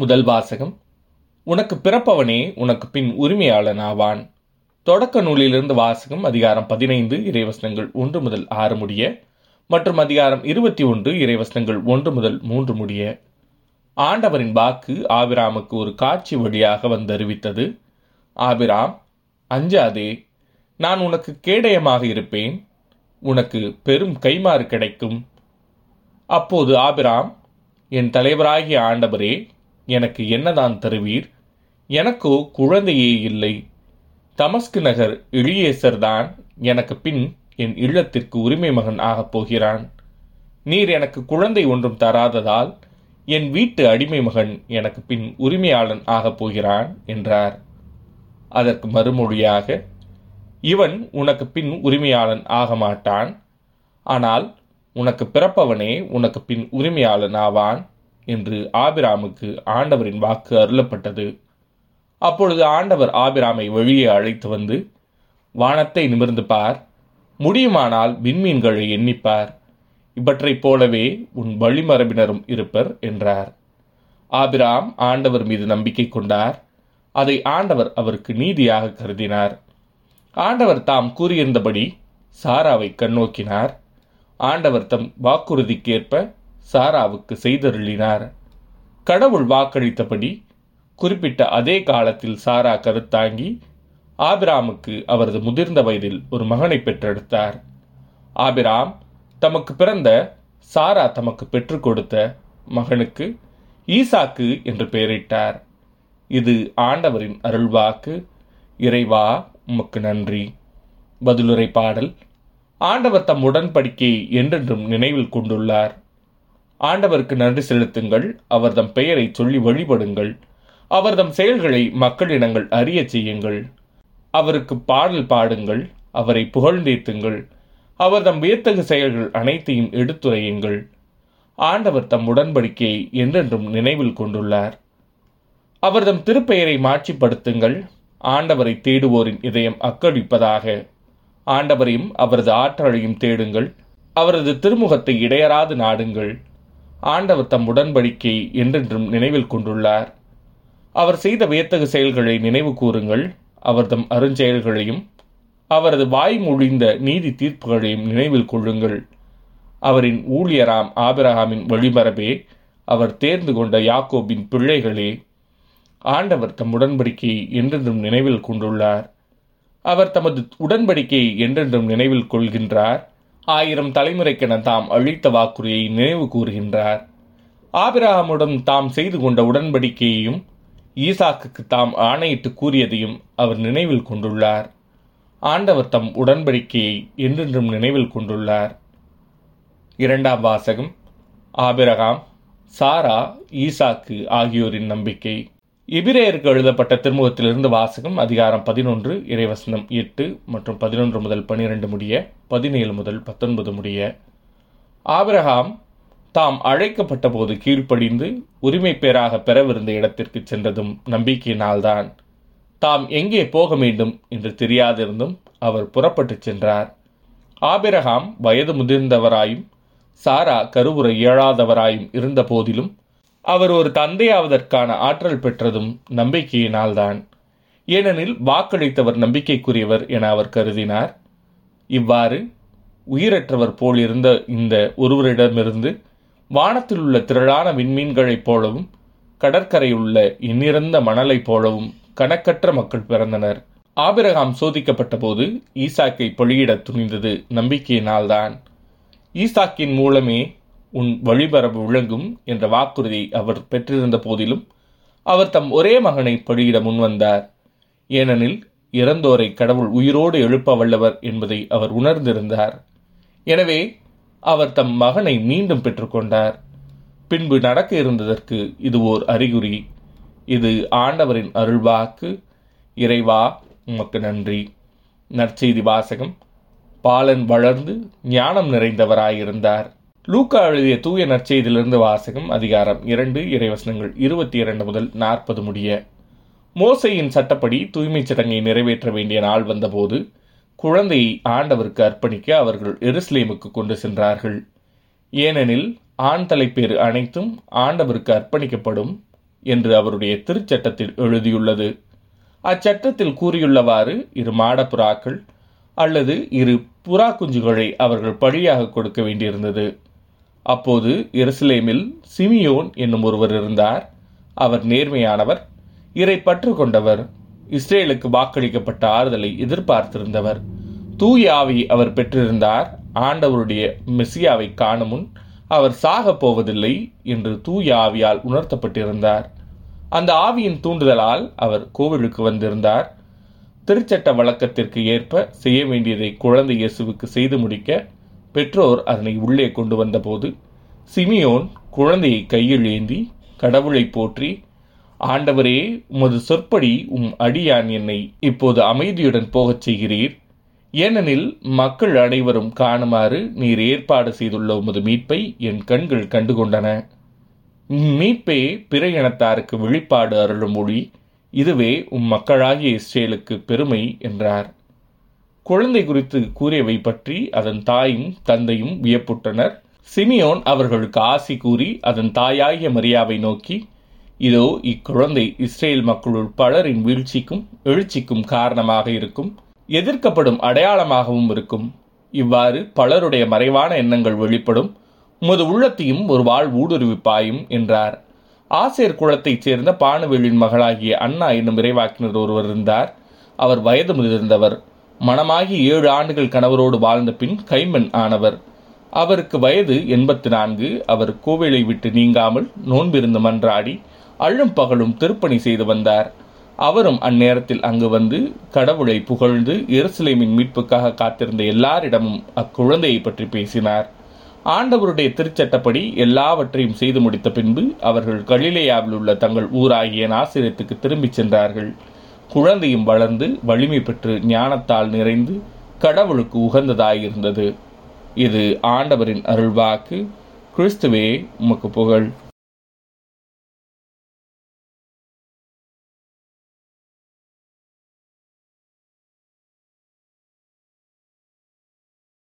முதல் வாசகம். உனக்கு பிறப்பவனே உனக்கு பின் உரிமையாளன் ஆவான் தொடக்க நூலிலிருந்து வாசகம் அதிகாரம் பதினைந்து இறைவசனங்கள் ஒன்று முதல் ஆறு முடிய மற்றும் அதிகாரம் இருபத்தி ஒன்று இறைவசனங்கள் ஒன்று முதல் மூன்று முடிய. ஆண்டவரின் வாக்கு ஆபிராமுக்கு ஒரு காட்சி வழியாக வந்தறிவித்தது. ஆபிராம் அஞ்சாதே நான் உனக்கு கேடயமாக இருப்பேன். உனக்கு பெரும் கைமாறு கிடைக்கும். அப்போது ஆபிராம் என் தலைவராகிய ஆண்டவரே எனக்கு என்னதான் தருவீர்? எனக்கோ குழந்தையே இல்லை. தமஸ்கு நகர் இளியேசர் தான் எனக்கு பின் என் இல்லத்திற்கு உரிமை மகன் ஆகப் போகிறான். நீர் எனக்கு குழந்தை ஒன்றும் தராததால் என் வீட்டு அடிமை மகன் எனக்கு பின் உரிமையாளன் ஆகப் போகிறான் என்றார். அதற்கு மறுமொழியாக இவன் உனக்கு பின் உரிமையாளன் ஆக மாட்டான். ஆனால் உனக்கு பிறப்பவனே உனக்கு பின் உரிமையாளன் ஆவான். என்று ஆபிராமுக்கு ஆண்டவரின் வாக்கு அருளப்பட்டது. அப்பொழுது ஆண்டவர் ஆபிராமை வெளியே அழைத்து வந்து வானத்தை நிமிர்ந்து பார் முடியுமானால் விண்மீன்களை எண்ணிப்பார் இவற்றைப் போலவே உன் வழிமரபினரும் இருப்பர் என்றார். ஆபிராம் ஆண்டவர் மீது நம்பிக்கை கொண்டார் அதை ஆண்டவர் அவருக்கு நீதியாக கருதினார். ஆண்டவர் தாம் கூறியிருந்தபடி சாராவை கண்ணோக்கினார். ஆண்டவர் தம் வாக்குறுதிக்கேற்ப சாராவுக்கு செய்தருளினார். கடவுள் வாக்களித்தபடி குறிப்பிட்ட அதே காலத்தில் சாரா கருத்தாங்கி ஆபிராமுக்கு அவரது முதிர்ந்த வயதில் ஒரு மகனை பெற்றெடுத்தார். ஆபிராம் தமக்கு பிறந்த சாரா தமக்கு பெற்றுக் கொடுத்த மகனுக்கு ஈசாக்கு என்று பெயரிட்டார். இது ஆண்டவரின் அருள்வாக்கு. இறைவா உமக்கு நன்றி. பதிலுரை பாடல். ஆண்டவர் தம் உடன்படிக்கையை என்றென்றும் நினைவில் கொண்டுள்ளார். ஆண்டவருக்கு நன்றி செலுத்துங்கள். அவர் தம் பெயரை சொல்லி வழிபடுங்கள். அவர் தம் செயல்களை மக்களிடங்கள் அறியச் செய்யுங்கள். அவருக்கு பாடல் பாடுங்கள். அவரை புகழ்ந்தேத்துங்கள். அவர் தம் வியத்தகு செயல்கள் அனைத்தையும் எடுத்துரையுங்கள். ஆண்டவர் தம் உடன்படிக்கையை என்றென்றும் நினைவில் கொண்டுள்ளார். அவர் தம் திருப்பெயரை மாட்சிப்படுத்துங்கள். ஆண்டவரை தேடுவோரின் இதயம் அக்கடிப்பதாக. ஆண்டவரையும் அவரது ஆற்றலையும் தேடுங்கள். அவரது திருமுகத்தை இடையராது நாடுங்கள். ஆண்டவர் தம் உடன்படிக்கை என்றென்றும் நினைவில் கொண்டுள்ளார். அவர் செய்த வியத்தகு செயல்களை நினைவு கூறுங்கள். அவர் தம் அருஞ்செயல்களையும் அவரது வாய் மொழிந்த நீதி தீர்ப்புகளையும் நினைவில் கொள்ளுங்கள். அவரின் ஊழியராம் ஆபிரஹாமின் வழிமரபே அவர் தேர்ந்து கொண்ட யாக்கோபின் பிள்ளைகளே ஆண்டவர் தம் உடன்படிக்கையை என்றென்றும் நினைவில் கொண்டுள்ளார். அவர் தமது உடன்படிக்கையை என்றென்றும் நினைவில் கொள்கின்றார். ஆயிரம் தலைமுறைக்கென தாம் அழித்த வாக்குறுதியை நினைவு கூறுகின்றார். ஆபிரகாமுடன் தாம் செய்து கொண்ட உடன்படிக்கையையும் ஈசாக்குக்கு தாம் ஆணையிட்டு கூறியதையும் அவர் நினைவில் கொண்டுள்ளார். ஆண்டவர் தம் உடன்படிக்கையை என்றென்றும் நினைவில் கொண்டுள்ளார். இரண்டாம் வாசகம் ஆபிரகாம் சாரா ஈசாக்கு ஆகியோரின் நம்பிக்கை. எபிரேயருக்கு எழுதப்பட்ட திருமுகத்திலிருந்து வாசகம் அதிகாரம் பதினொன்று இறைவசனம் எட்டு மற்றும் பதினொன்று முதல் பனிரெண்டு முடிய பதினேழு முதல் பத்தொன்பது முடிய. ஆபிரகாம் தாம் அழைக்கப்பட்ட போது கீழ்ப்படிந்து உரிமை பேராக பெறவிருந்த இடத்திற்கு சென்றதும் நம்பிக்கையினால்தான். தாம் எங்கே போக வேண்டும் என்று தெரியாதிருந்தும் அவர் புறப்பட்டுச் சென்றார். ஆபிரகாம் வயது முதிர்ந்தவராயும் சாரா கருவுரை இயலாதவராயும் இருந்த போதிலும் அவர் ஒரு தந்தையாவதற்கான ஆற்றல் பெற்றதும் நம்பிக்கையினால்தான். ஏனெனில் வாக்களித்தவர் நம்பிக்கைக்குரியவர் என அவர் கருதினார். இவ்வாறு உயிரற்றவர் போல் இருந்த இந்த ஒருவரிடமிருந்து வானத்தில் உள்ள திரளான விண்மீன்களைப் போலவும் கடற்கரையுள்ள எண்ணிறந்த மணலைப் போலவும் கணக்கற்ற மக்கள் பிறந்தனர். ஆபிரகாம் சோதிக்கப்பட்ட போது ஈசாக்கை பொழியிட துணிந்தது நம்பிக்கையினால்தான். ஈசாக்கின் மூலமே உன் வழிபரப்பு விளங்கும் என்ற வாக்குறுதியை அவர் பெற்றிருந்த போதிலும் அவர் தம் ஒரே மகனை பலியிட முன்வந்தார். ஏனெனில் இறந்தோரை கடவுள் உயிரோடு எழுப்ப வல்லவர் என்பதை அவர் உணர்ந்திருந்தார். எனவே அவர் தம் மகனை மீண்டும் பெற்றுக்கொண்டார் பின்பு நடக்க இருந்ததற்கு இது ஓர் அறிகுறி. இது ஆண்டவரின் அருள்வாக்கு. இறைவா உமக்கு நன்றி. நற்செய்தி வாசகம். பாலன் வளர்ந்து ஞானம் நிறைந்தவராயிருந்தார். லூக்கா எழுதிய தூய நற்செய்தியிலிருந்து வாசகம் அதிகாரம் இரண்டு இறைவசனங்கள் இருபத்தி இரண்டு முதல் நாற்பது முடிய. மோசையின் சட்டப்படி தூய்மைச் சடங்கை நிறைவேற்ற வேண்டிய நாள் வந்தபோது குழந்தையை ஆண்டவருக்கு அர்ப்பணிக்க அவர்கள் எருசலேமுக்கு கொண்டு சென்றார்கள். ஏனெனில் ஆண் தலைப்பேறு அனைத்தும் ஆண்டவருக்கு அர்ப்பணிக்கப்படும் என்று அவருடைய திருச்சட்டத்தில் எழுதியுள்ளது. அச்சட்டத்தில் கூறியுள்ளவாறு இரு மாடப்புறாக்கள் அல்லது இரு புறா குஞ்சுகளை அவர்கள் பழியாக கொடுக்க வேண்டியிருந்தது. அப்போது எருசலேமில் சிமியோன் என்னும் ஒருவர் இருந்தார். அவர் நேர்மையானவர் இறை பற்று கொண்டவர் இஸ்ரேலுக்கு வாக்களிக்கப்பட்ட ஆறுதலை எதிர்பார்த்திருந்தவர். தூய ஆவி அவர் பெற்றிருந்தார். ஆண்டவருடைய மெசியாவை காணும் முன் அவர் சாகப் போவதில்லை என்று தூய ஆவியால் உணர்த்தப்பட்டிருந்தார். அந்த ஆவியின் தூண்டுதலால் அவர் கோவிலுக்கு வந்திருந்தார். திருச்சட்ட வழக்கத்திற்கு ஏற்ப செய்ய வேண்டியதை குழந்தை இயேசுவுக்கு செய்து முடிக்க பெற்றோர் அதனை உள்ளே கொண்டு வந்தபோது சிமியோன் குழந்தையை கையில் ஏந்தி கடவுளை போற்றி ஆண்டவரே உமது சொற்படி உம் அடியான் என்னை இப்போது அமைதியுடன் போகச் செய்கிறீர். ஏனெனில் மக்கள் அனைவரும் காணுமாறு நீர் ஏற்பாடு செய்துள்ள உமது மீட்பை என் கண்கள் கண்டுகொண்டன. மீட்பே பிற இனத்தாருக்கு வெளிப்பாடு அருளும் மொழி. இதுவே உம் மக்களாகிய இஸ்ரேலுக்கு பெருமை என்றார். குழந்தை குறித்து கூறியவை பற்றி அதன் தாயும் தந்தையும் வியப்புற்றனர். சிமியோன் அவர்களுக்கு ஆசி கூறி அதன் தாயாகிய மரியாவை நோக்கி இதோ இக்குழந்தை இஸ்ரேல் மக்களுள் பலரின் வீழ்ச்சிக்கும் எழுச்சிக்கும் காரணமாக இருக்கும். எதிர்க்கப்படும் அடையாளமாகவும் இருக்கும். இவ்வாறு பலருடைய மறைவான எண்ணங்கள் வெளிப்படும். உமது உள்ளத்தையும் ஒரு வாழ் ஊடுருவிப்பாயும் என்றார். ஆசிரியர் குலத்தைச் சேர்ந்த பானுவேலின் மகளாகிய அண்ணா என்னும் இறைவாக்கினர் ஒருவர் இருந்தார். அவர் வயது முதிர்ந்தவர். மணமாகி ஏழு ஆண்டுகள் கணவரோடு வாழ்ந்த பின் கைமன் ஆனவர். அவருக்கு வயது எண்பத்தி நான்கு அவர் கோவிலை விட்டு நீங்காமல் நோன்பிருந்து மன்றாடி அள்ளும் பகலும் திருப்பணி செய்து வந்தார். அவரும் அந்நேரத்தில் அங்கு வந்து கடவுளை புகழ்ந்து எருசலேமின் மீட்புக்காக காத்திருந்த எல்லாரிடமும் அக்குழந்தையை பற்றி பேசினார். ஆண்டவருடைய திருச்சட்டப்படி எல்லாவற்றையும் செய்து முடித்த பின்பு அவர்கள் கலிலேயாவில் உள்ள தங்கள் ஊராகிய நாசிரியத்துக்கு திரும்பிச் சென்றார்கள். குழந்தையும் வளர்ந்து வலிமை பெற்று ஞானத்தால் நிறைந்து கடவுளுக்கு உகந்ததாயிருந்தது. இது ஆண்டவரின் அருள்வாக்கு. கிறிஸ்துவே உமக்கு புகழ்.